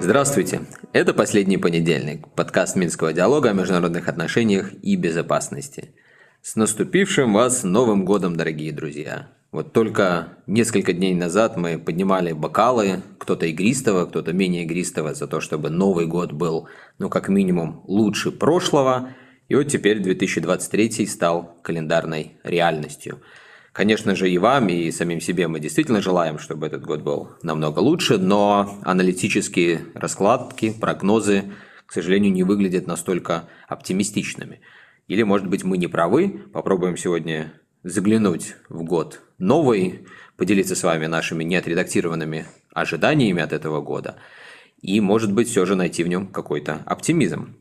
Здравствуйте! Это «Последний понедельник», подкаст Минского диалога о международных отношениях и безопасности. С наступившим вас Новым годом, дорогие друзья! Вот только несколько дней назад мы поднимали бокалы, кто-то игристого, кто-то менее игристого, за то, чтобы Новый год был, ну, как минимум, лучше прошлого. И вот теперь 2023 стал календарной реальностью – Конечно же, и вам, и самим себе мы действительно желаем, чтобы этот год был намного лучше, но аналитические раскладки, прогнозы, к сожалению, не выглядят настолько оптимистичными. Или, может быть, мы не правы. Попробуем сегодня заглянуть в год новый, поделиться с вами нашими неотредактированными ожиданиями от этого года и, может быть, все же найти в нем какой-то оптимизм.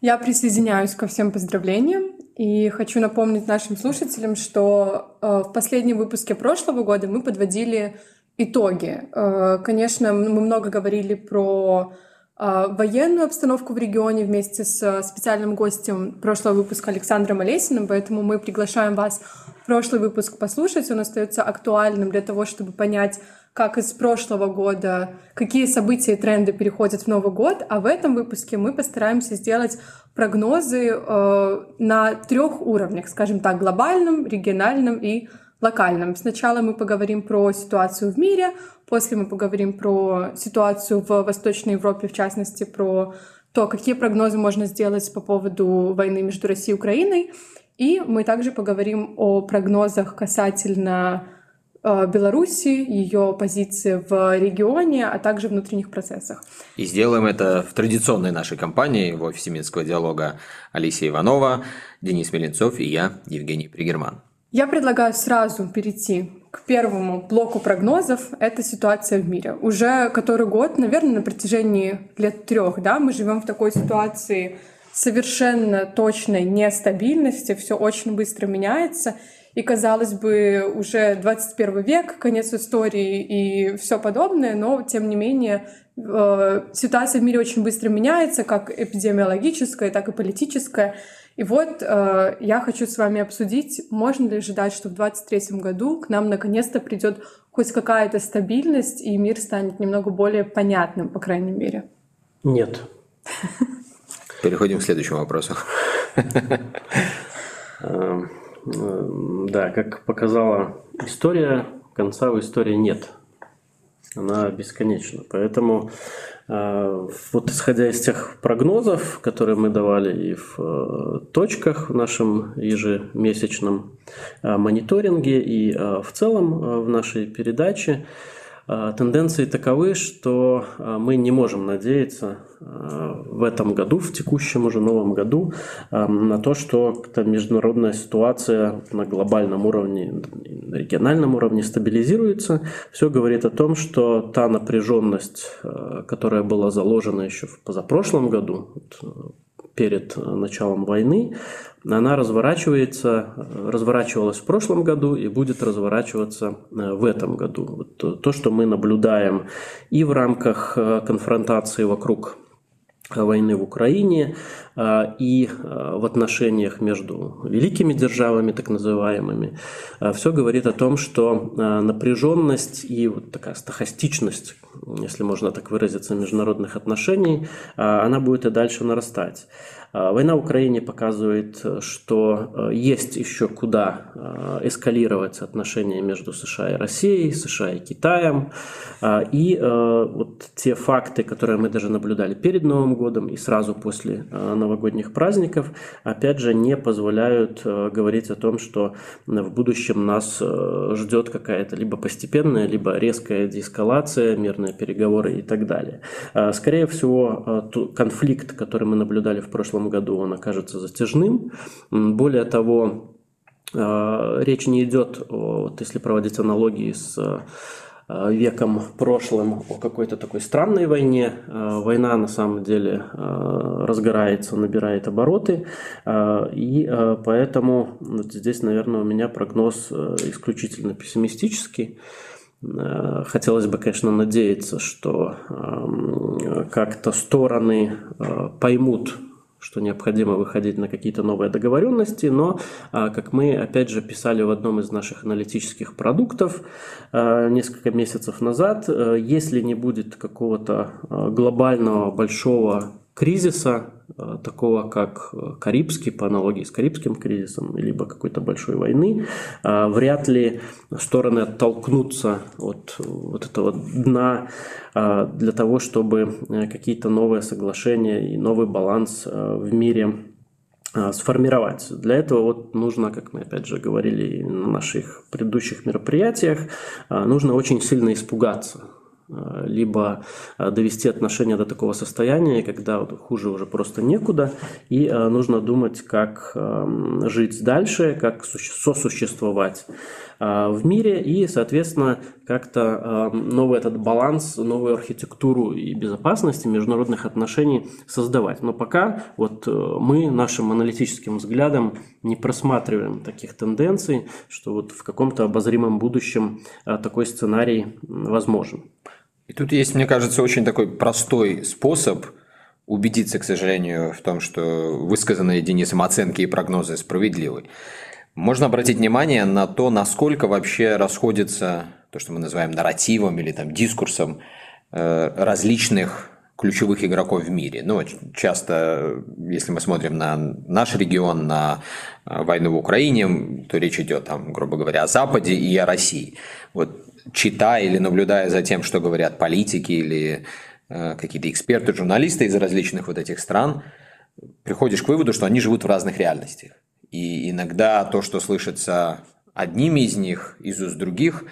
Я присоединяюсь ко всем поздравлениям. И хочу напомнить нашим слушателям, что э, в последнем выпуске прошлого года мы подводили итоги. Э, конечно, мы много говорили про э, военную обстановку в регионе вместе с специальным гостем прошлого выпуска Александром Олесиным, поэтому мы приглашаем вас прошлый выпуск послушать. Он остается актуальным для того, чтобы понять, как из прошлого года, какие события и тренды переходят в Новый год, а в этом выпуске мы постараемся сделать прогнозы э, на трех уровнях, скажем так, глобальном, региональном и локальном. Сначала мы поговорим про ситуацию в мире, после мы поговорим про ситуацию в Восточной Европе, в частности, про то, какие прогнозы можно сделать по поводу войны между Россией и Украиной. И мы также поговорим о прогнозах касательно Э, Беларуси, ее позиции в регионе, а также внутренних процессах. И сделаем это в традиционной нашей компании в офисе Минского диалога Алисия Иванова, Денис Меленцов и я, Евгений Пригерман. Я предлагаю сразу перейти к первому блоку прогнозов. Это ситуация в мире. Уже который год, наверное, на протяжении лет трех, да, мы живем в такой ситуации совершенно точной нестабильности, все очень быстро меняется. И, казалось бы, уже 21 век, конец истории и все подобное, но, тем не менее, э, ситуация в мире очень быстро меняется, как эпидемиологическая, так и политическая. И вот э, я хочу с вами обсудить, можно ли ожидать, что в 2023 году к нам наконец-то придет хоть какая-то стабильность, и мир станет немного более понятным, по крайней мере. Нет. Переходим к следующему вопросу. Эм, да, как показала история, конца у истории нет. Она бесконечна. Поэтому э, вот исходя из тех прогнозов, которые мы давали и в э, точках в нашем ежемесячном э, мониторинге, и в целом в нашей передаче, тенденции таковы, что а, мы не можем надеяться а, в этом году, в текущем уже новом году, на то, что международная ситуация на глобальном уровне, на региональном уровне стабилизируется. Все говорит о том, что та напряженность, которая была заложена еще в позапрошлом году, перед началом войны, она разворачивается, разворачивалась в прошлом году и будет разворачиваться э, в этом году. Вот то, что мы наблюдаем и в рамках э, конфронтации вокруг войны в Украине а, и а, в отношениях между великими державами, так называемыми, а, все говорит о том, что напряженность и вот такая стахастичность, если можно так выразиться, международных отношений, она будет и дальше нарастать. Война в Украине показывает, что есть еще куда эскалировать отношения между США и Россией, США и Китаем. И вот те факты, которые мы даже наблюдали перед Новым годом и сразу после новогодних праздников, опять же, не позволяют э, говорить о том, что в будущем нас э, ждет какая-то либо постепенная, либо резкая деэскалация, мирные переговоры и так далее. А, скорее всего, э, конфликт, который мы наблюдали в прошлом году, он окажется затяжным. Более того, речь не идет, вот если проводить аналогии с Э, веком прошлым о какой-то такой странной войне. Э, война на самом деле э, разгорается, набирает обороты, и поэтому вот здесь, наверное, у меня прогноз исключительно пессимистический. Хотелось бы, конечно, надеяться, что как-то стороны поймут что необходимо выходить на какие-то новые договоренности, но, а, как мы, опять же, писали в одном из наших аналитических продуктов а, несколько месяцев назад, э, если не будет какого-то а, глобального большого кризиса, такого как э, Карибский, по аналогии с Карибским кризисом, либо какой-то большой войны, э, вряд ли стороны оттолкнутся от вот этого дна для того, чтобы какие-то новые соглашения и новый баланс в мире сформировать. Для этого вот нужно, как мы опять же говорили на наших предыдущих мероприятиях, нужно очень сильно испугаться Э, либо э, довести отношения до такого состояния, когда хуже уже просто некуда, и э, нужно думать, как эм, жить дальше, как сосуществовать в мире и, соответственно, как-то эм, новый этот баланс, новую архитектуру и безопасности международных отношений создавать. Но пока вот мы нашим аналитическим взглядом не просматриваем таких тенденций, что вот в каком-то обозримом будущем такой сценарий возможен. И тут есть, мне кажется, очень такой простой способ убедиться, к сожалению, в том, что высказанные Денисом оценки и прогнозы справедливы. Можно обратить внимание на то, насколько вообще расходится то, что мы называем нарративом или там дискурсом э, различных ключевых игроков в мире. Ну, часто, если мы смотрим на наш регион, на э, войну в Украине, то речь идет, там, грубо говоря, о Западе и о России. Вот читая или наблюдая за тем, что говорят политики или э, какие-то эксперты, журналисты из различных вот этих стран, приходишь к выводу, что они живут в разных реальностях. И иногда то, что слышится одними из них, из уст других,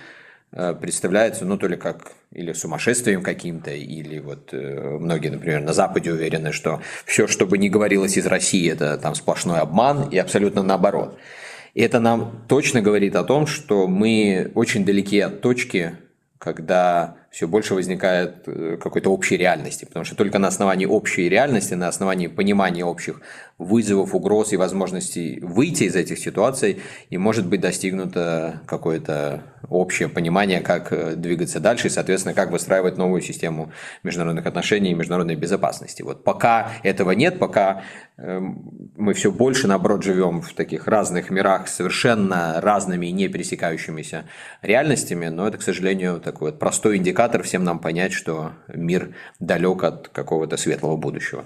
э, представляется, ну, то ли как или сумасшествием каким-то, или вот э, многие, например, на Западе уверены, что все, что бы ни говорилось из России, это там сплошной обман, и абсолютно наоборот. И это нам точно говорит о том, что мы очень далеки от точки, когда все больше возникает э, какой-то общей реальности, потому что только на основании общей реальности, на основании понимания общих вызовов, угроз и возможностей выйти из этих ситуаций и может быть достигнуто какое-то общее понимание, как э, двигаться дальше и, соответственно, как выстраивать новую систему международных отношений и международной безопасности. Вот пока этого нет, пока эм, мы все больше, наоборот, живем в таких разных мирах совершенно разными и не пересекающимися реальностями, но это, к сожалению, такой вот простой индикатор индикатор всем нам понять, что мир далек от какого-то светлого будущего.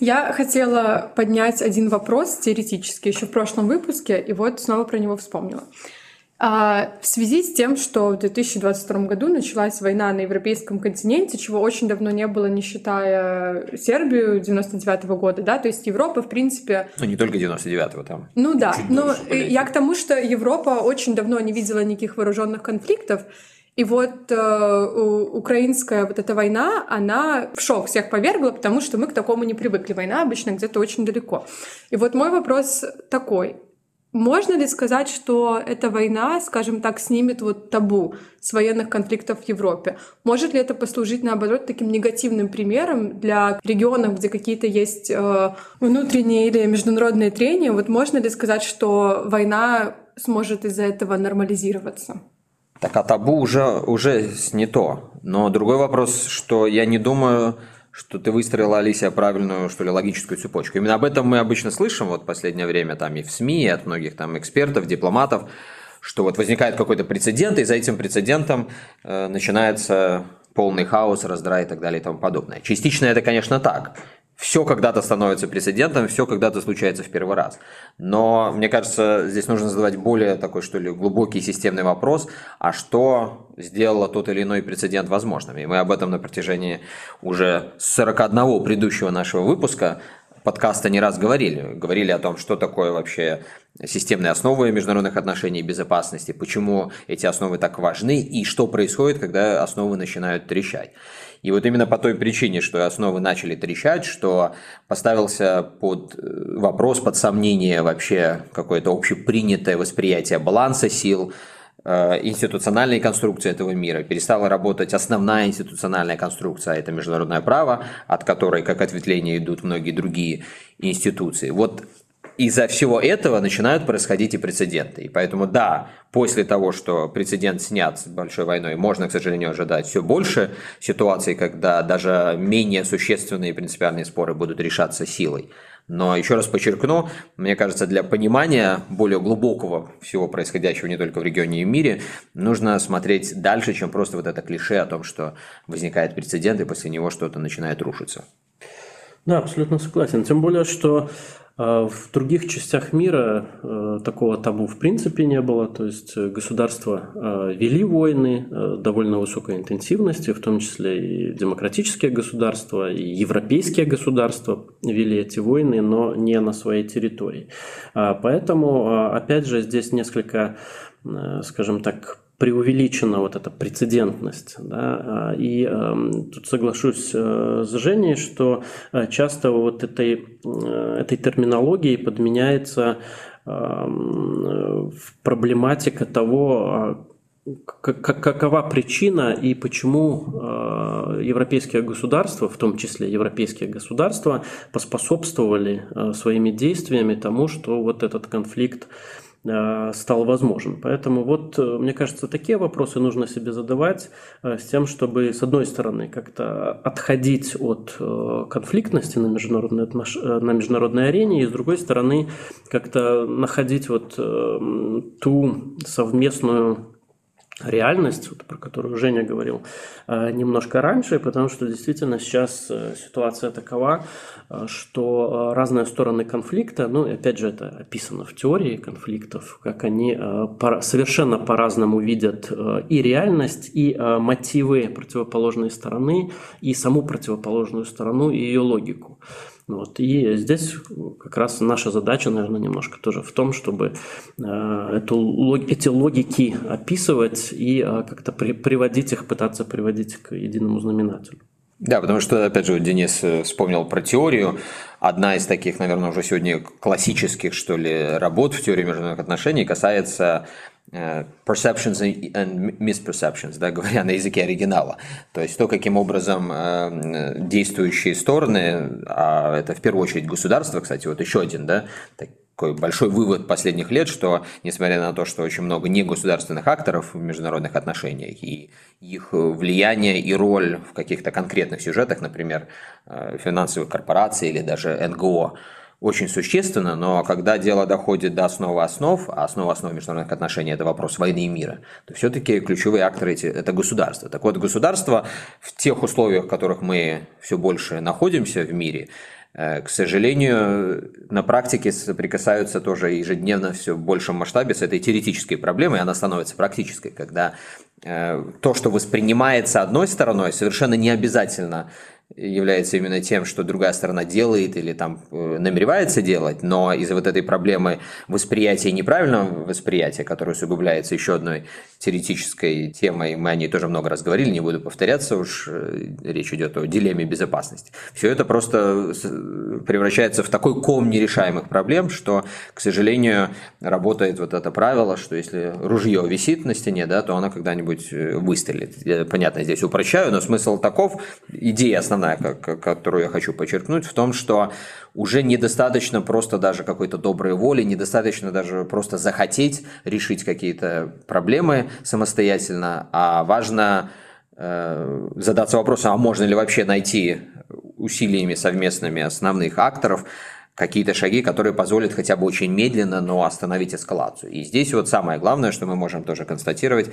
Я хотела поднять один вопрос теоретически еще в прошлом выпуске, и вот снова про него вспомнила. А, в связи с тем, что в 2022 году началась война на европейском континенте, чего очень давно не было, не считая Сербию 99 -го года, да, то есть Европа, в принципе... Ну, не только 99-го там. Ну да, но я к тому, что Европа очень давно не видела никаких вооруженных конфликтов, и вот э, украинская вот эта война, она в шок всех повергла, потому что мы к такому не привыкли. Война обычно где-то очень далеко. И вот мой вопрос такой. Можно ли сказать, что эта война, скажем так, снимет вот табу с военных конфликтов в Европе? Может ли это послужить, наоборот, таким негативным примером для регионов, где какие-то есть э, внутренние или международные трения? Вот можно ли сказать, что война сможет из-за этого нормализироваться? Так а табу уже, уже снято. Но другой вопрос, что я не думаю, что ты выстроила, Алисия, правильную, что ли, логическую цепочку. Именно об этом мы обычно слышим вот в последнее время там и в СМИ, и от многих там экспертов, дипломатов, что вот возникает какой-то прецедент, и за этим прецедентом э, начинается полный хаос, раздрай и так далее и тому подобное. Частично это, конечно, так все когда-то становится прецедентом, все когда-то случается в первый раз. Но, мне кажется, здесь нужно задавать более такой, что ли, глубокий системный вопрос, а что сделало тот или иной прецедент возможным? И мы об этом на протяжении уже 41 предыдущего нашего выпуска подкаста не раз говорили. Говорили о том, что такое вообще системные основы международных отношений и безопасности, почему эти основы так важны и что происходит, когда основы начинают трещать. И вот именно по той причине, что основы начали трещать, что поставился под э, вопрос, под сомнение вообще какое-то общепринятое восприятие баланса сил, э, институциональной конструкции этого мира, перестала работать основная институциональная конструкция, а это международное право, от которой как ответвление идут многие другие институции. Вот из-за всего этого начинают происходить и прецеденты. И поэтому, да, после того, что прецедент снят с большой войной, можно, к сожалению, ожидать все больше ситуаций, когда даже менее существенные принципиальные споры будут решаться силой. Но еще раз подчеркну, мне кажется, для понимания более глубокого всего происходящего не только в регионе и в мире, нужно смотреть дальше, чем просто вот это клише о том, что возникает прецедент, и после него что-то начинает рушиться. Да, абсолютно согласен. Тем более, что в других частях мира э, такого табу в принципе не было, то есть э, государства э, вели войны довольно высокой интенсивности, в том числе и демократические государства, и европейские государства вели эти войны, но не на своей территории. А поэтому, опять же, здесь несколько, скажем так, преувеличена вот эта прецедентность. Да? А, и э, тут соглашусь э, с Женей, что э, часто вот этой, э, этой терминологией подменяется э, проблематика того, какова причина и почему европейские государства, в том числе европейские государства, поспособствовали своими действиями тому, что вот этот конфликт стал возможен. Поэтому вот, э, мне кажется, такие вопросы нужно себе задавать э, с тем, чтобы, с одной стороны, как-то отходить от конфликтности на международной, отнош... на международной арене, и с другой стороны, как-то находить вот ту совместную реальность, вот, про которую Женя говорил э, немножко раньше, потому что действительно сейчас э, ситуация такова, э, что разные стороны конфликта, ну, опять же, это описано в теории конфликтов, как они совершенно по-разному видят и реальность, и мотивы противоположной стороны, и саму противоположную сторону, и ее логику. Вот. И здесь как раз наша задача, наверное, немножко тоже в том, чтобы э, эту, эти логики описывать и э, как-то при, приводить их, пытаться приводить к единому знаменателю. Да, потому что, опять же, Денис э, вспомнил про теорию. Одна из таких, наверное, уже сегодня классических, что ли, работ в теории международных отношений касается perceptions and misperceptions, да, говоря на языке оригинала. То есть то, каким образом э, действующие стороны, а это в первую очередь государство, кстати, вот еще один, да, такой большой вывод последних лет, что несмотря на то, что очень много негосударственных акторов в международных отношениях и их влияние и роль в каких-то конкретных сюжетах, например, э, финансовых корпораций или даже НГО, очень существенно, но когда дело доходит до основы основ, а основа основ международных отношений – это вопрос войны и мира, то все-таки ключевые акторы эти – это государство. Так вот, государство в тех условиях, в которых мы все больше находимся в мире, э, к сожалению, на практике соприкасаются тоже ежедневно все в большем масштабе с этой теоретической проблемой, она становится практической, когда э, то, что воспринимается одной стороной, совершенно не обязательно является именно тем, что другая сторона делает или там э, намеревается делать, но из-за вот этой проблемы восприятия неправильного восприятия, которое усугубляется еще одной теоретической темой, мы о ней тоже много раз говорили, не буду повторяться, уж э, речь идет о дилемме безопасности. Все это просто превращается в такой ком нерешаемых проблем, что, к сожалению, работает вот это правило, что если ружье висит на стене, да, то оно когда-нибудь э, выстрелит. Я, понятно, здесь упрощаю, но смысл таков, идея основная основная, которую я хочу подчеркнуть, в том, что уже недостаточно просто даже какой-то доброй воли, недостаточно даже просто захотеть решить какие-то проблемы самостоятельно, а важно э, задаться вопросом, а можно ли вообще найти усилиями совместными основных акторов какие-то шаги, которые позволят хотя бы очень медленно, но остановить эскалацию. И здесь вот самое главное, что мы можем тоже констатировать,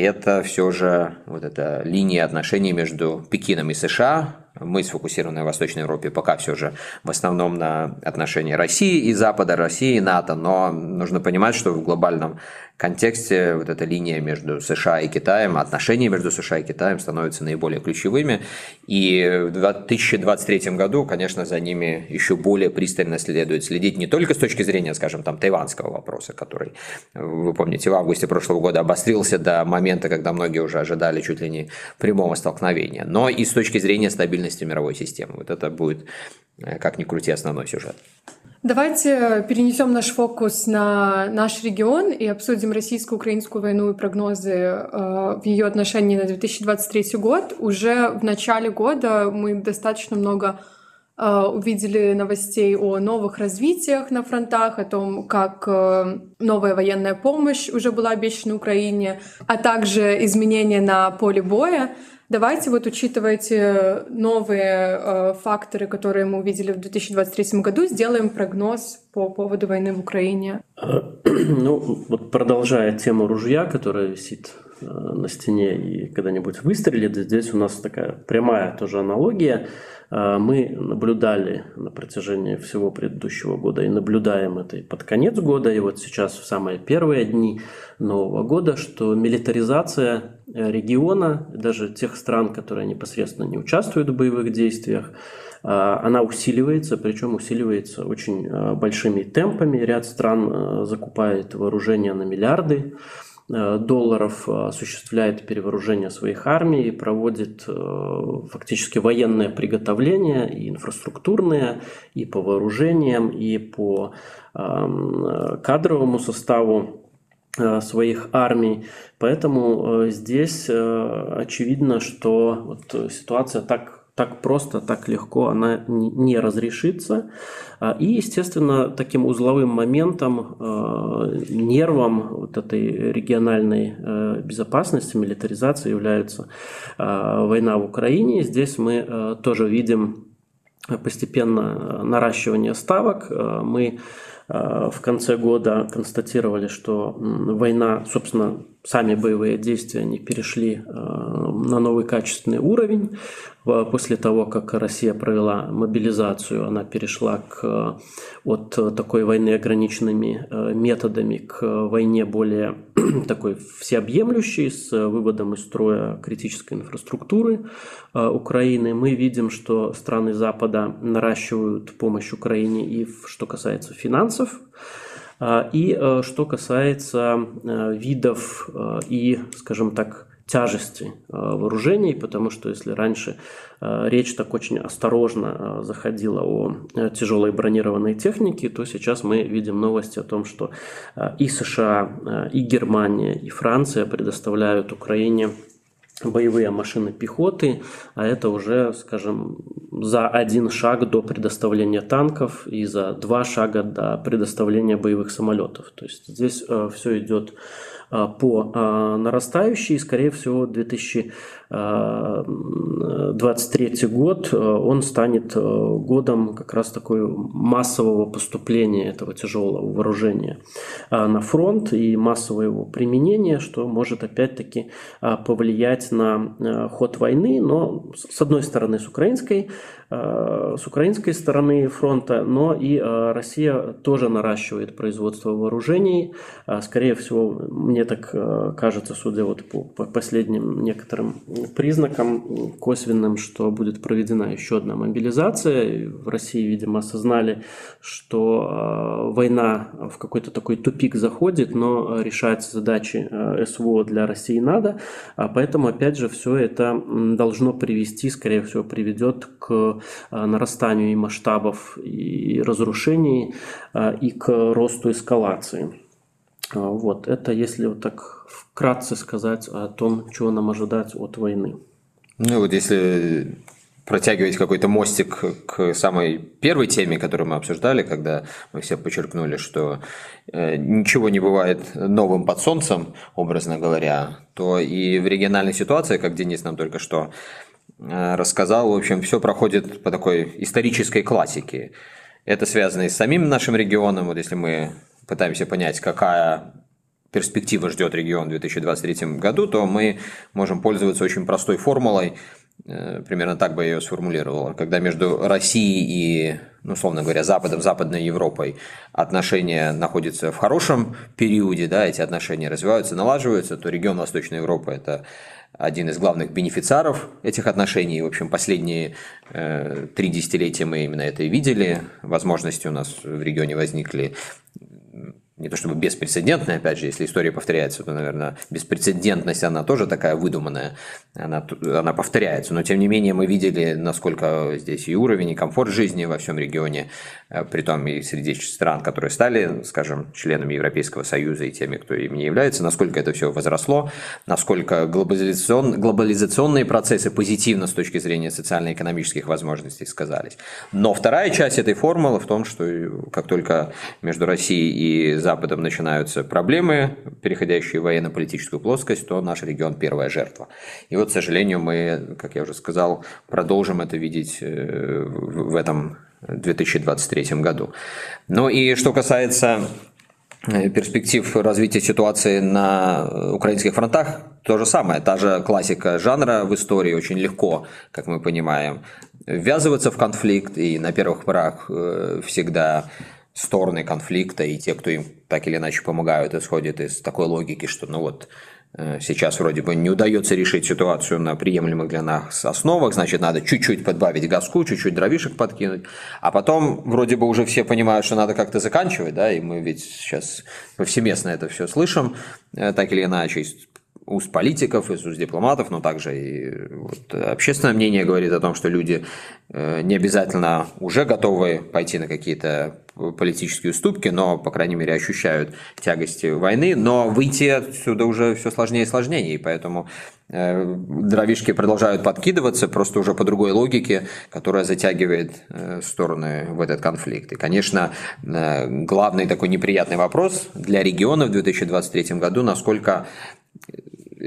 это все же вот эта линия отношений между Пекином и США. Мы сфокусированы в Восточной Европе пока все же в основном на отношении России и Запада, России и НАТО, но нужно понимать, что в глобальном контексте вот эта линия между США и Китаем, отношения между США и Китаем становятся наиболее ключевыми. И в 2023 году, конечно, за ними еще более пристально следует следить не только с точки зрения, скажем, там, тайванского вопроса, который, вы помните, в августе прошлого года обострился до момента, когда многие уже ожидали чуть ли не прямого столкновения, но и с точки зрения стабильности мировой системы. Вот это будет, э, как ни крути, основной сюжет. Давайте перенесем наш фокус на наш регион и обсудим российско-украинскую войну и прогнозы э, в ее отношении на 2023 год. Уже в начале года мы достаточно много э, увидели новостей о новых развитиях на фронтах, о том, как э, новая военная помощь уже была обещана Украине, а также изменения на поле боя. Давайте вот учитывая эти новые э, факторы, которые мы увидели в 2023 году, сделаем прогноз по поводу войны в Украине. Ну, вот продолжая тему ружья, которая висит э, на стене и когда-нибудь выстрелит, здесь у нас такая прямая тоже аналогия. Э, мы наблюдали на протяжении всего предыдущего года и наблюдаем это и под конец года, и вот сейчас в самые первые дни Нового года, что милитаризация э, региона, даже тех стран, которые непосредственно не участвуют в боевых действиях, э, она усиливается, причем усиливается очень большими темпами. Ряд стран закупает вооружение на миллиарды долларов э, осуществляет перевооружение своих армий, проводит э, фактически военное приготовление и инфраструктурное, и по вооружениям, и по эм, кадровому составу своих армий. Поэтому здесь очевидно, что вот ситуация так так просто, так легко она не разрешится. А, и, естественно, таким узловым моментом, а, нервом вот этой региональной а, безопасности, милитаризации является война в Украине. Здесь мы тоже видим постепенно наращивание ставок. Мы в конце года констатировали, что война, собственно, сами боевые действия они перешли на новый качественный уровень. После того, как Россия провела мобилизацию, она перешла к, от такой войны ограниченными э, методами к войне более такой всеобъемлющей, с выводом из строя критической инфраструктуры э, Украины. Мы видим, что страны Запада наращивают помощь Украине и что касается финансов, э, и что касается видов и, скажем так, тяжести э, вооружений, потому что если раньше э, речь так очень осторожно э, заходила о тяжелой бронированной технике, то сейчас мы видим новости о том, что и США, и Германия, и Франция предоставляют Украине боевые машины пехоты, а это уже, скажем, за один шаг до предоставления танков и за два шага до предоставления боевых самолетов. То есть здесь все идет по а, нарастающей. Скорее всего, 2023 год он станет годом как раз такой массового поступления этого тяжелого вооружения на фронт и массового его применения, что может опять-таки повлиять на ход войны, но с одной стороны с украинской с украинской стороны фронта, но и Россия тоже наращивает производство вооружений. Скорее всего, мне так кажется, судя вот по последним некоторым признакам косвенным, что будет проведена еще одна мобилизация. В России, видимо, осознали, что война в какой-то такой тупик заходит, но решать задачи СВО для России надо. А поэтому, опять же, все это должно привести, скорее всего, приведет к Э, нарастанию и масштабов и разрушений, э, и к росту эскалации. Э, вот, это если вот так вкратце сказать о том, чего нам ожидать от войны. Ну вот если протягивать какой-то мостик к самой первой теме, которую мы обсуждали, когда мы все подчеркнули, что ничего не бывает новым под солнцем, образно говоря, то и в региональной ситуации, как Денис нам только что Э, рассказал. В общем, все проходит по такой исторической классике. Это связано и с самим нашим регионом. Вот если мы пытаемся понять, какая перспектива ждет регион в 2023 году, то мы можем пользоваться очень простой формулой, э, примерно так бы я ее сформулировала, когда между Россией и, ну, условно говоря, Западом, Западной Европой отношения находятся в хорошем периоде, да, эти отношения развиваются, налаживаются, то регион Восточной Европы – это один из главных бенефициаров этих отношений. В общем, последние э, три десятилетия мы именно это и видели. Возможности у нас в регионе возникли не то чтобы беспрецедентная, опять же, если история повторяется, то, наверное, беспрецедентность, она тоже такая выдуманная, она, она повторяется, но тем не менее мы видели, насколько здесь и уровень, и комфорт жизни во всем регионе, э, при том и среди стран, которые стали, скажем, членами Европейского Союза и теми, кто им не является, насколько это все возросло, насколько глобализацион, глобализационные процессы позитивно с точки зрения социально-экономических возможностей сказались. Но вторая часть этой формулы в том, что как только между Россией и Западом начинаются проблемы, переходящие в военно-политическую плоскость, то наш регион первая жертва. И вот, к сожалению, мы, как я уже сказал, продолжим это видеть э, в этом 2023 году. Ну и что касается э, перспектив развития ситуации на украинских фронтах, то же самое, та же классика жанра в истории, очень легко, как мы понимаем, ввязываться в конфликт, и на первых порах э, всегда стороны конфликта и те, кто им так или иначе помогают, исходят из такой логики, что ну вот э, сейчас вроде бы не удается решить ситуацию на приемлемых для нас основах, значит, надо чуть-чуть подбавить газку, чуть-чуть дровишек подкинуть, а потом вроде бы уже все понимают, что надо как-то заканчивать, да, и мы ведь сейчас повсеместно это все слышим, э, так или иначе, уст политиков, из уст дипломатов, но также и вот общественное мнение говорит о том, что люди э, не обязательно уже готовы пойти на какие-то политические уступки, но, по крайней мере, ощущают тягости войны, но выйти отсюда уже все сложнее и сложнее, и поэтому э, дровишки продолжают подкидываться, просто уже по другой логике, которая затягивает э, стороны в этот конфликт. И, конечно, главный такой неприятный вопрос для региона в 2023 году, насколько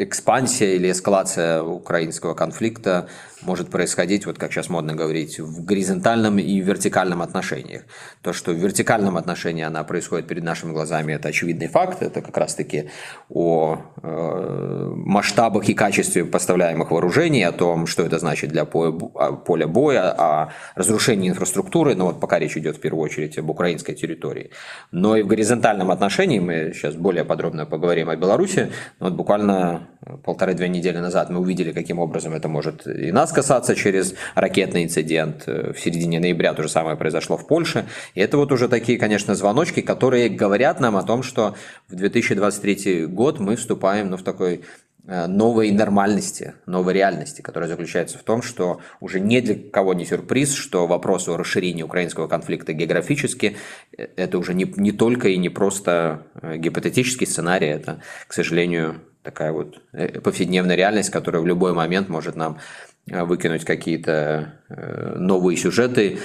экспансия или эскалация украинского конфликта может происходить, вот как сейчас модно говорить, в горизонтальном и вертикальном отношениях. То, что в вертикальном отношении она происходит перед нашими глазами, это очевидный факт, это как раз-таки о э, масштабах и качестве поставляемых вооружений, о том, что это значит для поля боя, о разрушении инфраструктуры, но вот пока речь идет в первую очередь об украинской территории. Но и в горизонтальном отношении, мы сейчас более подробно поговорим о Беларуси, но вот буквально полторы-две недели назад мы увидели, каким образом это может и нас касаться через ракетный инцидент. Э, в середине ноября то же самое произошло в Польше. И это вот уже такие, конечно, звоночки, которые говорят нам о том, что в 2023 год мы вступаем ну, в такой э, новой нормальности, новой реальности, которая заключается в том, что уже ни для кого не сюрприз, что вопрос о расширении украинского конфликта географически э, это уже не, не только и не просто гипотетический сценарий, это, к сожалению, такая вот повседневная реальность, которая в любой момент может нам выкинуть какие-то э, новые сюжеты,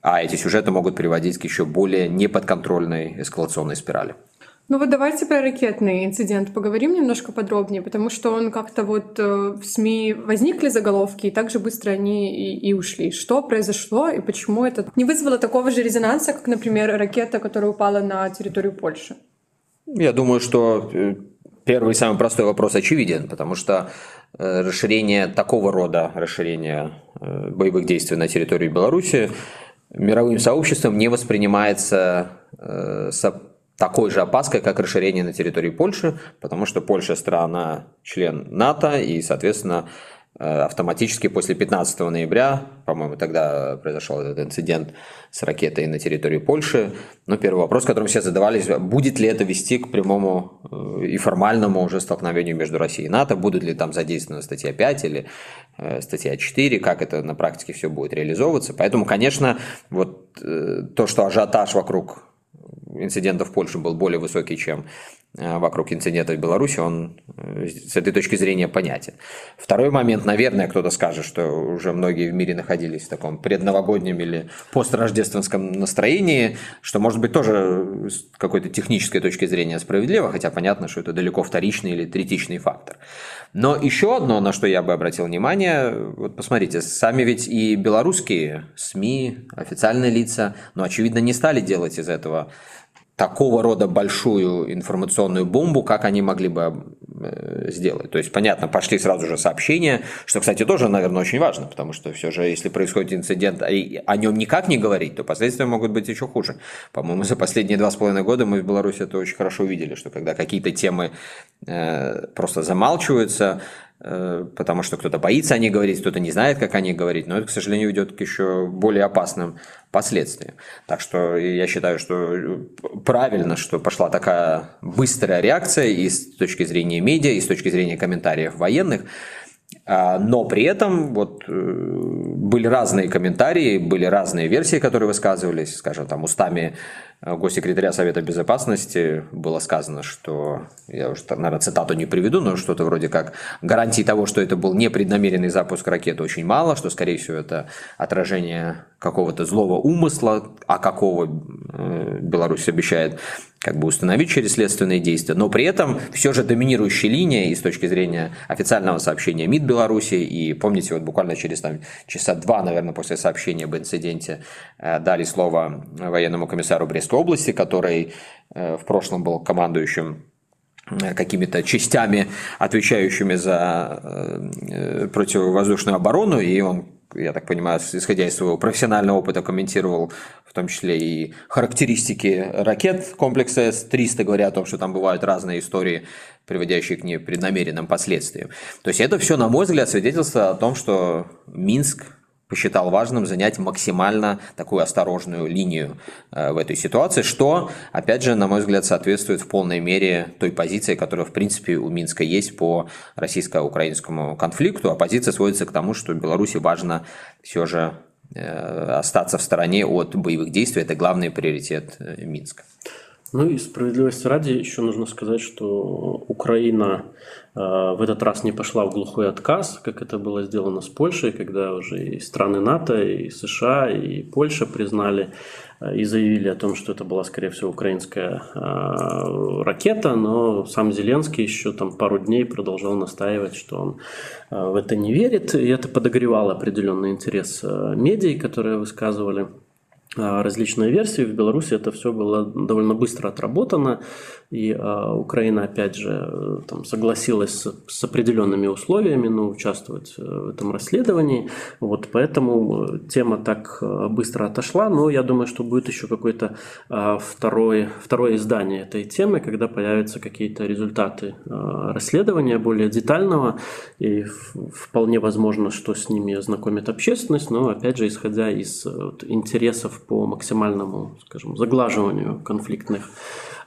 а эти сюжеты могут приводить к еще более неподконтрольной эскалационной спирали. Ну вот давайте про ракетный инцидент поговорим немножко подробнее, потому что он как-то вот э, в СМИ возникли заголовки, и так же быстро они и, и ушли. Что произошло и почему это не вызвало такого же резонанса, как, например, ракета, которая упала на территорию Польши? Я думаю, что первый самый простой вопрос очевиден, потому что Э, расширение такого рода расширения э, боевых действий на территории Беларуси мировым сообществом не воспринимается э, с такой же опаской, как расширение на территории Польши, потому что Польша страна член НАТО и, соответственно, Э, автоматически после 15 ноября, по-моему, тогда произошел этот инцидент с ракетой на территории Польши. Но первый вопрос, которым все задавались, будет ли это вести к прямому э, и формальному уже столкновению между Россией и НАТО, будет ли там задействована статья 5 или э, статья 4, как это на практике все будет реализовываться. Поэтому, конечно, вот то, что ажиотаж вокруг инцидентов в Польше был более высокий, чем Э, вокруг инцидента в Беларуси, он э, с этой точки зрения понятен. Второй момент, наверное, кто-то скажет, что уже многие в мире находились в таком предновогоднем или построждественском настроении, что может быть тоже с какой-то технической точки зрения справедливо, хотя понятно, что это далеко вторичный или третичный фактор. Но еще одно, на что я бы обратил внимание, вот посмотрите, сами ведь и белорусские СМИ, официальные лица, но очевидно не стали делать из этого такого рода большую информационную бомбу, как они могли бы э, сделать. То есть, понятно, пошли сразу же сообщения, что, кстати, тоже, наверное, очень важно, потому что все же, если происходит инцидент, и о нем никак не говорить, то последствия могут быть еще хуже. По-моему, за последние два с половиной года мы в Беларуси это очень хорошо увидели, что когда какие-то темы э, просто замалчиваются, потому что кто-то боится о них говорить, кто-то не знает, как о них говорить, но это, к сожалению, ведет к еще более опасным последствиям. Так что я считаю, что правильно, что пошла такая быстрая реакция и с точки зрения медиа, и с точки зрения комментариев военных. А, но при этом вот э, были разные комментарии, были разные версии, которые высказывались, скажем, там устами э, госсекретаря Совета Безопасности было сказано, что, я уже, наверное, цитату не приведу, но что-то вроде как гарантии того, что это был непреднамеренный запуск ракеты очень мало, что, скорее всего, это отражение какого-то злого умысла, а какого э, Беларусь обещает как бы установить через следственные действия, но при этом все же доминирующая линия и с точки зрения официального сообщения МИД Беларуси, и помните, вот буквально через там, часа два, наверное, после сообщения об инциденте э, дали слово военному комиссару Брестской области, который э, в прошлом был командующим э, какими-то частями, отвечающими за противовоздушную оборону, и он я так понимаю, исходя из своего профессионального опыта, комментировал в том числе и характеристики ракет комплекса С-300, говоря о том, что там бывают разные истории, приводящие к непреднамеренным последствиям. То есть это все, на мой взгляд, свидетельство о том, что Минск посчитал важным занять максимально такую осторожную линию э, в этой ситуации, что, опять же, на мой взгляд, соответствует в полной мере той позиции, которая, в принципе, у Минска есть по российско-украинскому конфликту, а позиция сводится к тому, что Беларуси важно все же э, остаться в стороне от боевых действий, это главный приоритет э, Минска. Ну и справедливости ради еще нужно сказать, что Украина э, в этот раз не пошла в глухой отказ, как это было сделано с Польшей, когда уже и страны НАТО, и США, и Польша признали э, и заявили о том, что это была, скорее всего, украинская э, ракета, но сам Зеленский еще там пару дней продолжал настаивать, что он в это не верит, и это подогревало определенный интерес медиа, которые высказывали различные версии. В Беларуси это все было довольно быстро отработано, и а, Украина, опять же, э, там, согласилась с, с определенными условиями ну, участвовать э, в этом расследовании. Вот, поэтому э, тема так быстро отошла, но я думаю, что будет еще какое-то а, второе, второе издание этой темы, когда появятся какие-то результаты расследования более детального, и вполне возможно, что с ними ознакомит общественность, но, опять же, исходя из вот, интересов по максимальному, скажем, заглаживанию конфликтных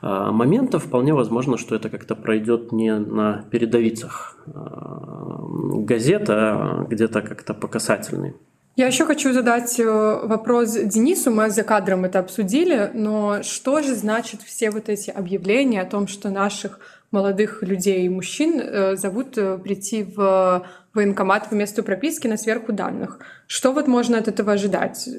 а, моментов, вполне возможно, что это как-то пройдет не на передовицах а, газет, а где-то как-то по касательной. Я еще хочу задать э, вопрос Денису. Мы за кадром это обсудили, но что же значит все вот эти объявления о том, что наших молодых людей и мужчин э, зовут э, прийти в военкомат по месту прописки на сверху данных? Что вот можно от этого ожидать?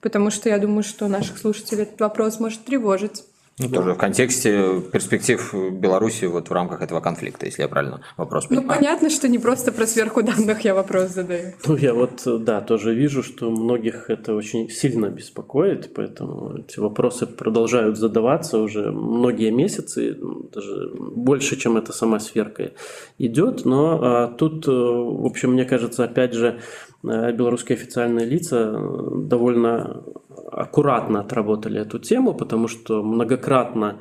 Потому что я думаю, что наших слушателей этот вопрос может тревожить. Ну, да. тоже в контексте перспектив Беларуси вот в рамках этого конфликта, если я правильно вопрос ну, понимаю. Ну, понятно, что не просто про сверху данных я вопрос задаю. Ну, я вот, да, тоже вижу, что многих это очень сильно беспокоит, поэтому эти вопросы продолжают задаваться уже многие месяцы, даже больше, чем эта сама сверка идет, но а, тут, э, в общем, мне кажется, опять же, э, белорусские официальные лица довольно аккуратно отработали эту тему, потому что многократно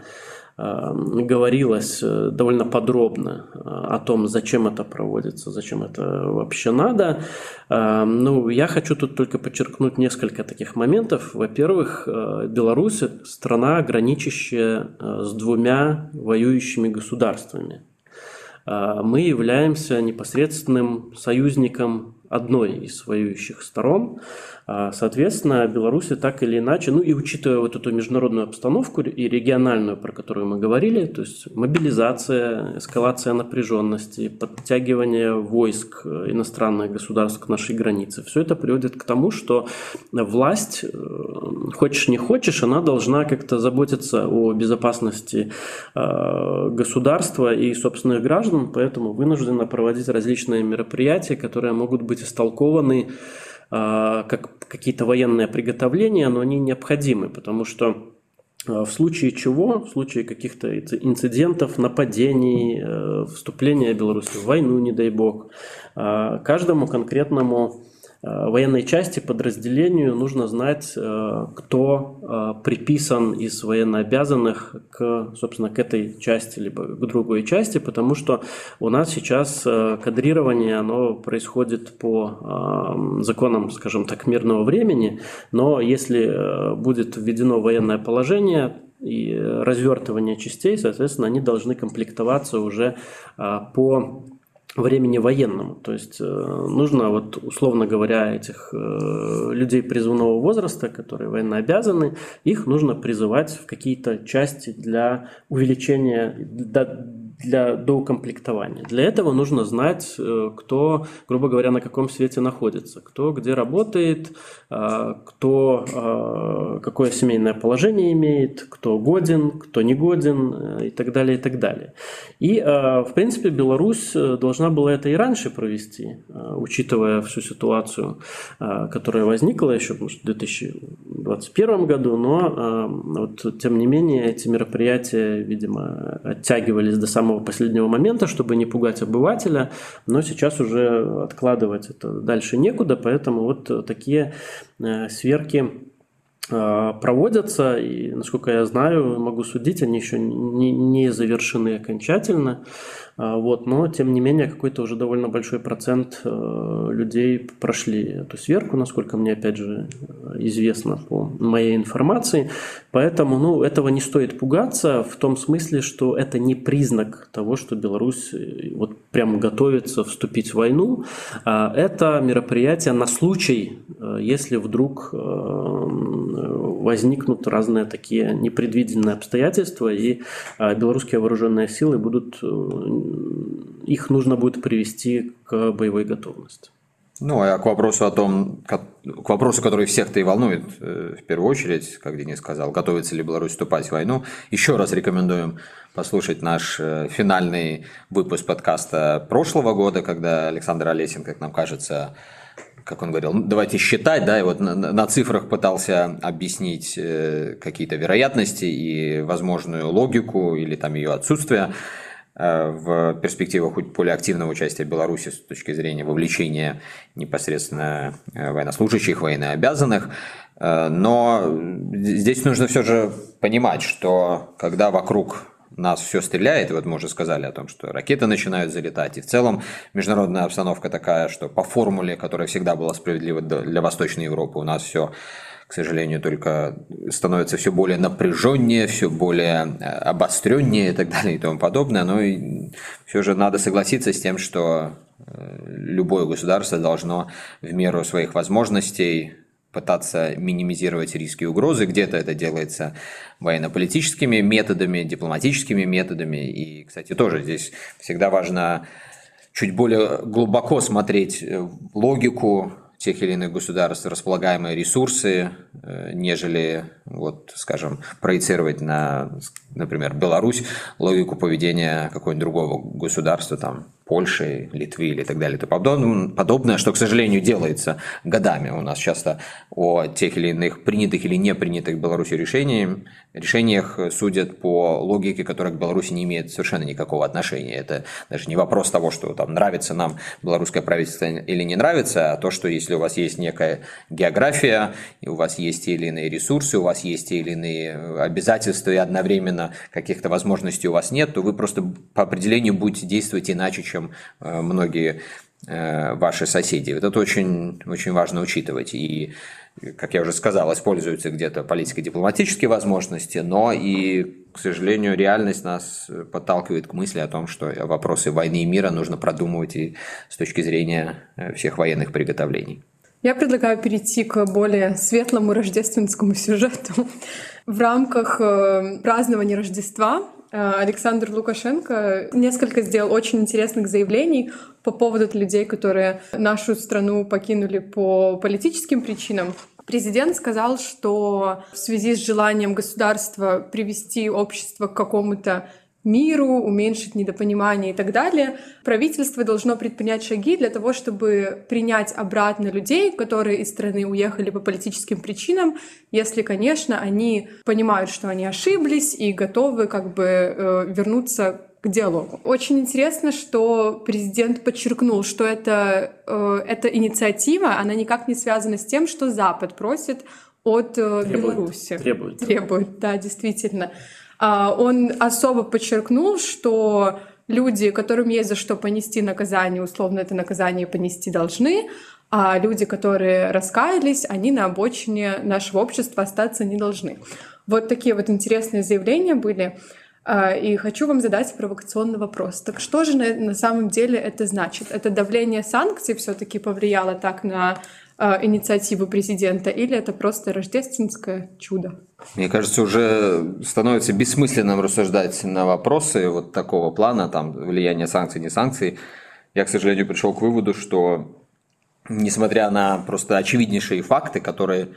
э, говорилось э, довольно подробно э, о том, зачем это проводится, зачем это вообще надо. Ну, я хочу тут только подчеркнуть несколько таких моментов. Во-первых, Беларусь – страна, граничащая с двумя воюющими государствами. Мы являемся непосредственным союзником одной из воюющих сторон. А, соответственно, Беларусь так или иначе, ну и учитывая вот эту международную обстановку и региональную, про которую мы говорили, то есть мобилизация, эскалация напряженности, подтягивание войск иностранных государств к нашей границе, все это приводит к тому, что власть, э, хочешь не хочешь, она должна как-то заботиться о безопасности а, государства и собственных граждан, поэтому вынуждена проводить различные мероприятия, которые могут быть истолкованы а, как какие-то военные приготовления, но они необходимы, потому что а, в случае чего, в случае каких-то инцидентов, нападений, э, вступления Беларуси в войну, не дай бог, а, каждому конкретному военной части, подразделению нужно знать, э, кто э, приписан из военнообязанных к, собственно, к этой части, либо к другой части, потому что у нас сейчас кадрирование, оно происходит по законам, скажем так, мирного времени, но если будет введено военное положение, и развертывание частей, соответственно, они должны комплектоваться уже по времени военному. То есть э, нужно, вот, условно говоря, этих э, людей призывного возраста, которые военно обязаны, их нужно призывать в какие-то части для увеличения, для доукомплектования. Для этого нужно знать, э, кто, грубо говоря, на каком свете находится, кто где работает, э, кто э, какое семейное положение имеет, кто годен, кто не годен и так далее, и так далее. И, в принципе, Беларусь должна была это и раньше провести, учитывая всю ситуацию, которая возникла еще в 2021 году, но вот, тем не менее эти мероприятия, видимо, оттягивались до самого самого последнего момента, чтобы не пугать обывателя, но сейчас уже откладывать это дальше некуда, поэтому вот такие э, сверки э, проводятся, и, насколько я знаю, могу судить, они еще не, не завершены окончательно. А, вот, но, тем не менее, какой-то уже довольно большой процент э, людей прошли эту сверку, насколько мне, опять же, известно по моей информации. Поэтому ну, этого не стоит пугаться в том смысле, что это не признак того, что Беларусь э, вот прямо готовится вступить в войну. А это мероприятие на случай, э, если вдруг возникнут разные такие непредвиденные обстоятельства, и белорусские вооруженные силы будут их нужно будет привести к боевой готовности. Ну, а к вопросу о том, к вопросу, который всех-то и волнует, э, в первую очередь, как Денис сказал, готовится ли Беларусь вступать в войну, еще раз рекомендуем послушать наш э, финальный выпуск подкаста прошлого года, когда Александр Олесин, как нам кажется, как он говорил, «Ну, давайте считать, да, и вот на, на цифрах пытался объяснить э, какие-то вероятности и возможную логику или там ее отсутствие. Э, в перспективах более активного участия Беларуси с точки зрения вовлечения непосредственно э, военнослужащих, военнообязанных. Э, но здесь нужно все же понимать, что когда вокруг нас все стреляет, вот мы уже сказали о том, что ракеты начинают залетать, и в целом международная обстановка такая, что по формуле, которая всегда была справедлива для Восточной Европы, у нас все к сожалению, только становится все более напряженнее, все более э, обостреннее и так далее и тому подобное. Но и все же надо согласиться с тем, что э, любое государство должно в меру своих возможностей пытаться минимизировать риски и угрозы. Где-то это делается военно-политическими методами, дипломатическими методами. И, кстати, тоже здесь всегда важно чуть более глубоко смотреть логику тех или иных государств располагаемые ресурсы, э, нежели, вот, скажем, проецировать на, например, Беларусь логику поведения какого-нибудь другого государства, там, Польши, Литвы или так далее и тому подобное, что, к сожалению, делается годами. У нас часто о тех или иных принятых или не принятых Беларуси решениях, решениях судят по логике, которая к Беларуси не имеет совершенно никакого отношения. Это даже не вопрос того, что там нравится нам белорусское правительство или не нравится, а то, что если у вас есть некая география, у вас есть те или иные ресурсы, у вас есть те или иные обязательства, и одновременно каких-то возможностей у вас нет, то вы просто по определению будете действовать иначе, чем э, многие э, ваши соседи. Вот это очень, очень важно учитывать. И, как я уже сказал, используются где-то политико-дипломатические возможности, но и, к сожалению, реальность нас подталкивает к мысли о том, что вопросы войны и мира нужно продумывать и с точки зрения э, всех военных приготовлений. Я предлагаю перейти к более светлому рождественскому сюжету. В рамках празднования Рождества Э, Александр Лукашенко несколько сделал очень интересных заявлений по поводу людей, которые нашу страну покинули по политическим причинам. Президент сказал, что в связи с желанием государства привести общество к какому-то миру, уменьшить недопонимание и так далее, правительство должно предпринять шаги для того, чтобы принять обратно людей, которые из страны уехали по политическим причинам, если, конечно, они понимают, что они ошиблись и готовы как бы э, вернуться к диалогу. Очень интересно, что президент подчеркнул, что это, э, эта инициатива, она никак не связана с тем, что Запад просит от э, требует, Беларуси. Требует. Требует, да, действительно. А, он особо подчеркнул, что люди, которым есть за что понести наказание, условно это наказание понести должны, а люди, которые раскаялись, они на обочине нашего общества остаться не должны. Вот такие вот интересные заявления были. А, и хочу вам задать провокационный вопрос. Так что же на, самом деле это значит? Это давление санкций все-таки повлияло так на э, инициативу президента, или это просто рождественское чудо? Мне кажется, уже становится бессмысленным рассуждать на вопросы вот такого плана, там, влияние санкций, не санкций. Я, к сожалению, пришел к выводу, что несмотря на просто очевиднейшие факты, которые э,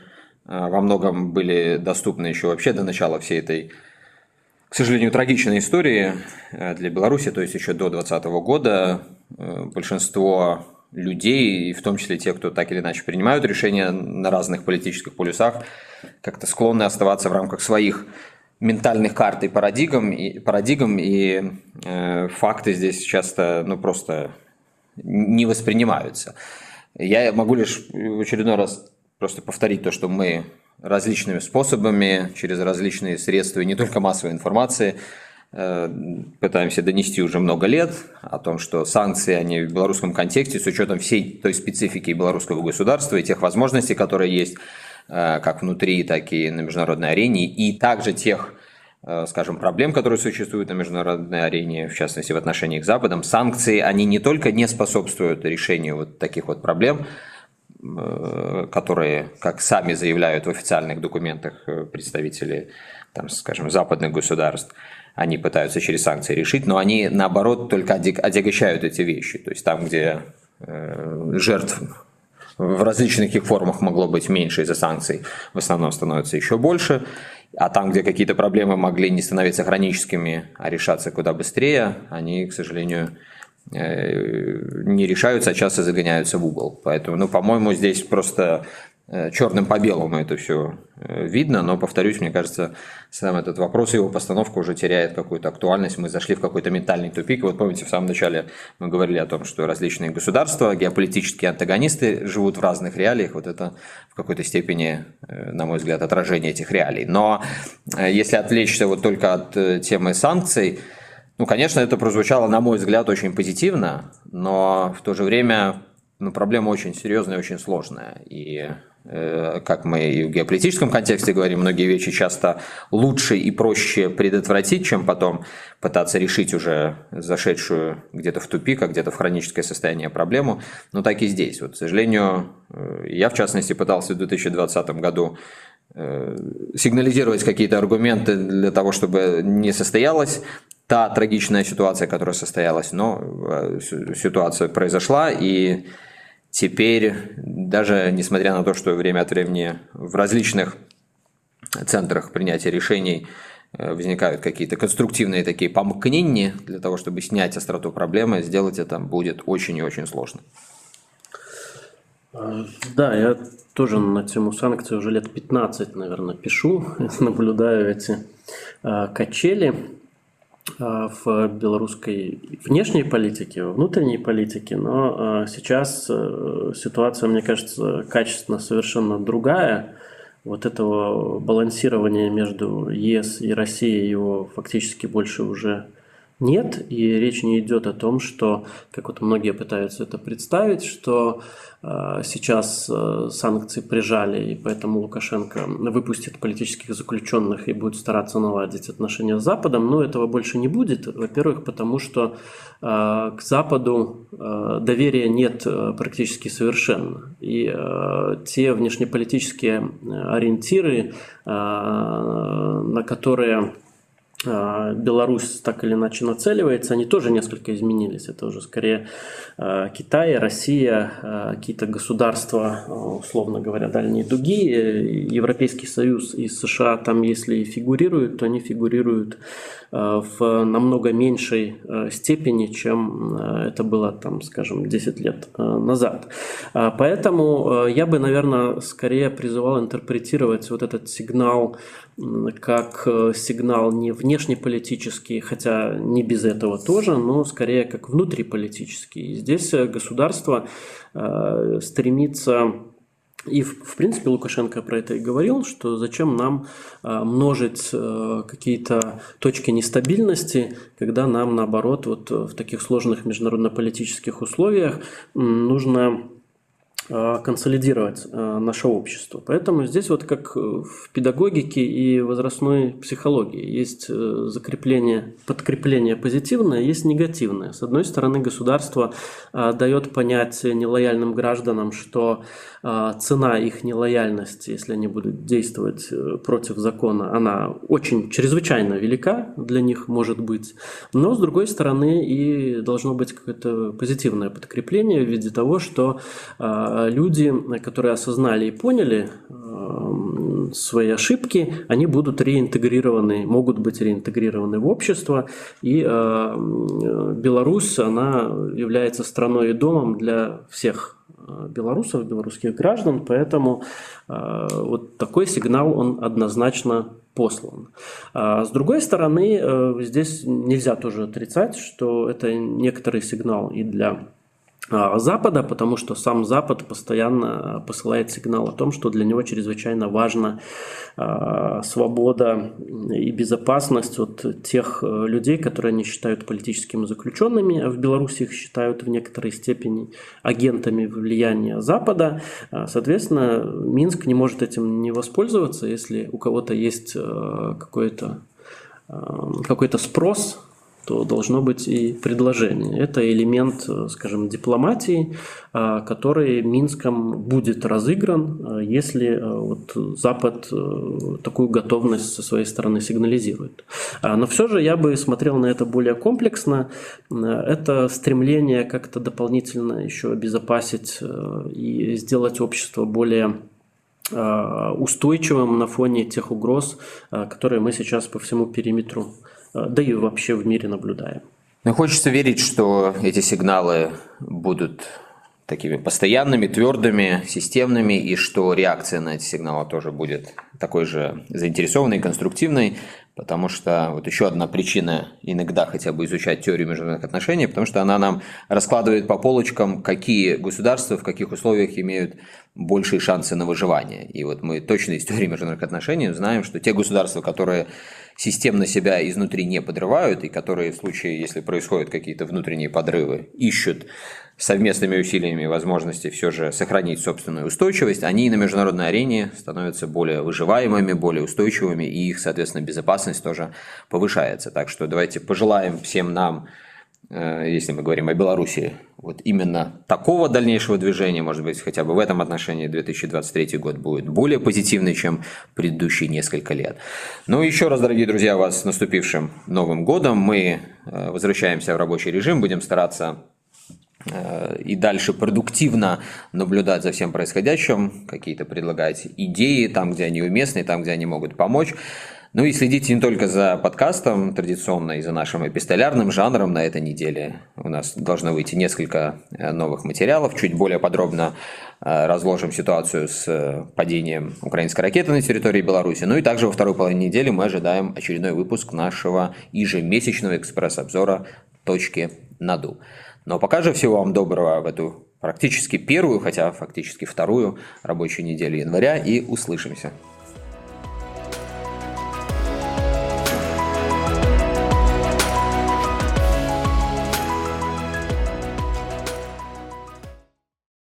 во многом были доступны еще вообще до начала всей этой к сожалению, трагичная история э, для Беларуси, то есть еще до 2020 года большинство людей, в том числе те, кто так или иначе принимают решения на разных политических полюсах, как-то склонны оставаться в рамках своих ментальных карт и парадигм, и, парадигм, и э, факты здесь часто ну, просто не воспринимаются. Я могу лишь в очередной раз просто повторить то, что мы различными способами, через различные средства, и не только массовой информации, пытаемся донести уже много лет о том, что санкции, они в белорусском контексте, с учетом всей той специфики белорусского государства и тех возможностей, которые есть э, как внутри, так и на международной арене, и также тех э, скажем, проблем, которые существуют на международной арене, в частности в отношениях с Западом, санкции, они не только не способствуют решению вот таких вот проблем, Э, которые, как сами заявляют в официальных документах э, представители, там, скажем, западных государств, они пытаются через санкции решить, но они, наоборот, только отягощают эти вещи. То есть там, где э, жертв в различных их формах могло быть меньше из-за санкций, в основном становится еще больше. А там, где какие-то проблемы могли не становиться хроническими, а решаться куда быстрее, они, к сожалению, Э, не решаются, а часто загоняются в угол. Поэтому, ну, по-моему, здесь просто черным по белому это все э, видно, но, повторюсь, мне кажется, сам этот вопрос и его постановка уже теряет какую-то актуальность. Мы зашли в какой-то ментальный тупик. Вот помните, в самом начале мы говорили о том, что различные государства, геополитические антагонисты живут в разных реалиях. Вот это в какой-то степени, на мой взгляд, отражение этих реалий. Но если отвлечься вот только от темы санкций, ну, конечно, это прозвучало, на мой взгляд, очень позитивно, но в то же время ну, проблема очень серьезная очень сложная. И э, как мы и в геополитическом контексте говорим, многие вещи часто лучше и проще предотвратить, чем потом пытаться решить уже зашедшую где-то в тупик, а где-то в хроническое состояние проблему. Но так и здесь. Вот, к сожалению, э, я, в частности, пытался в 2020 году э, сигнализировать какие-то аргументы для того, чтобы не состоялось та трагичная ситуация, которая состоялась, но э, ситуация произошла, и теперь, даже несмотря на то, что время от времени в различных центрах принятия решений э, возникают какие-то конструктивные такие помкнения для того, чтобы снять остроту проблемы, сделать это будет очень и очень сложно. Да, я тоже на тему санкций уже лет 15, наверное, пишу, наблюдаю эти э, качели. А, в белорусской внешней политике, во внутренней политике, но а, сейчас э, ситуация, мне кажется, качественно совершенно другая. Вот этого балансирования между ЕС и Россией его фактически больше уже и речь не идет о том, что, как вот многие пытаются это представить, что э, сейчас э, санкции прижали, и поэтому Лукашенко выпустит политических заключенных и будет стараться наладить отношения с Западом, но этого больше не будет. Во-первых, потому что э, к Западу э, доверия нет э, практически совершенно. И э, те внешнеполитические э, ориентиры, э, на которые Беларусь так или иначе нацеливается, они тоже несколько изменились. Это уже скорее а, Китай, Россия, а, какие-то государства, условно говоря, дальние дуги. Европейский Союз и США там, если и фигурируют, то они фигурируют в намного меньшей степени, чем это было, там, скажем, 10 лет назад. Поэтому я бы, наверное, скорее призывал интерпретировать вот этот сигнал как сигнал не вне внешнеполитический, хотя не без этого тоже, но скорее как внутриполитический. И здесь государство стремится и, в принципе, Лукашенко про это и говорил, что зачем нам множить э, какие-то точки нестабильности, когда нам, наоборот, вот в таких сложных международно-политических условиях нужно консолидировать а, наше общество. Поэтому здесь вот как в педагогике и возрастной психологии есть э, закрепление, подкрепление позитивное, есть негативное. С одной стороны, государство дает понять нелояльным гражданам, что цена их нелояльности, если они будут действовать э, против закона, она очень чрезвычайно велика для них может быть. Но, с другой стороны, и должно быть какое-то позитивное подкрепление в виде того, что а, люди, которые осознали и поняли а, свои ошибки, они будут реинтегрированы, могут быть реинтегрированы в общество. И Беларусь, она является страной и домом для всех Э, белорусов, белорусских граждан, поэтому э, вот такой сигнал он однозначно послан. А с другой стороны, э, здесь нельзя тоже отрицать, что это некоторый сигнал и для Запада, потому что сам Запад постоянно посылает сигнал о том, что для него чрезвычайно важна а, свобода и безопасность от тех э, людей, которые они считают политическими заключенными, а в Беларуси их считают в некоторой степени агентами влияния Запада. А, соответственно, Минск не может этим не воспользоваться, если у кого-то есть э, какой-то какой-то спрос то должно быть и предложение. Это элемент, э, скажем, дипломатии, э, который Минском будет разыгран, э, если вот Запад такую готовность со своей стороны сигнализирует. А, но все же я бы смотрел на это более комплексно. Это стремление как-то дополнительно еще обезопасить и сделать общество более устойчивым на фоне тех угроз, которые мы сейчас по всему периметру да и вообще в мире наблюдаем. Ну, хочется верить, что эти сигналы будут такими постоянными, твердыми, системными, и что реакция на эти сигналы тоже будет такой же заинтересованной, конструктивной, потому что вот еще одна причина иногда хотя бы изучать теорию международных отношений, потому что она нам раскладывает по полочкам, какие государства в каких условиях имеют большие шансы на выживание. И вот мы точно из теории международных отношений знаем, что те государства, которые системно себя изнутри не подрывают, и которые в случае, если происходят какие-то внутренние подрывы, ищут совместными усилиями возможности все же сохранить собственную устойчивость, они на международной арене становятся более выживаемыми, более устойчивыми, и их, соответственно, безопасность тоже повышается. Так что давайте пожелаем всем нам если мы говорим о Беларуси, вот именно такого дальнейшего движения, может быть, хотя бы в этом отношении 2023 год будет более позитивный, чем предыдущие несколько лет. Ну, еще раз, дорогие друзья, вас с наступившим Новым годом. Мы э, возвращаемся в рабочий режим, будем стараться э, и дальше продуктивно наблюдать за всем происходящим, какие-то предлагать идеи там, где они уместны, там, где они могут помочь. Ну и следите не только за подкастом традиционно, и за нашим эпистолярным жанром на этой неделе. У нас должно выйти несколько э, новых материалов. Чуть более подробно э, разложим ситуацию с э, падением украинской ракеты на территории Беларуси. Ну и также во второй половине недели мы ожидаем очередной выпуск нашего ежемесячного экспресс-обзора «Точки наду». Но пока же всего вам доброго в эту практически первую, хотя фактически вторую рабочую неделю января и услышимся.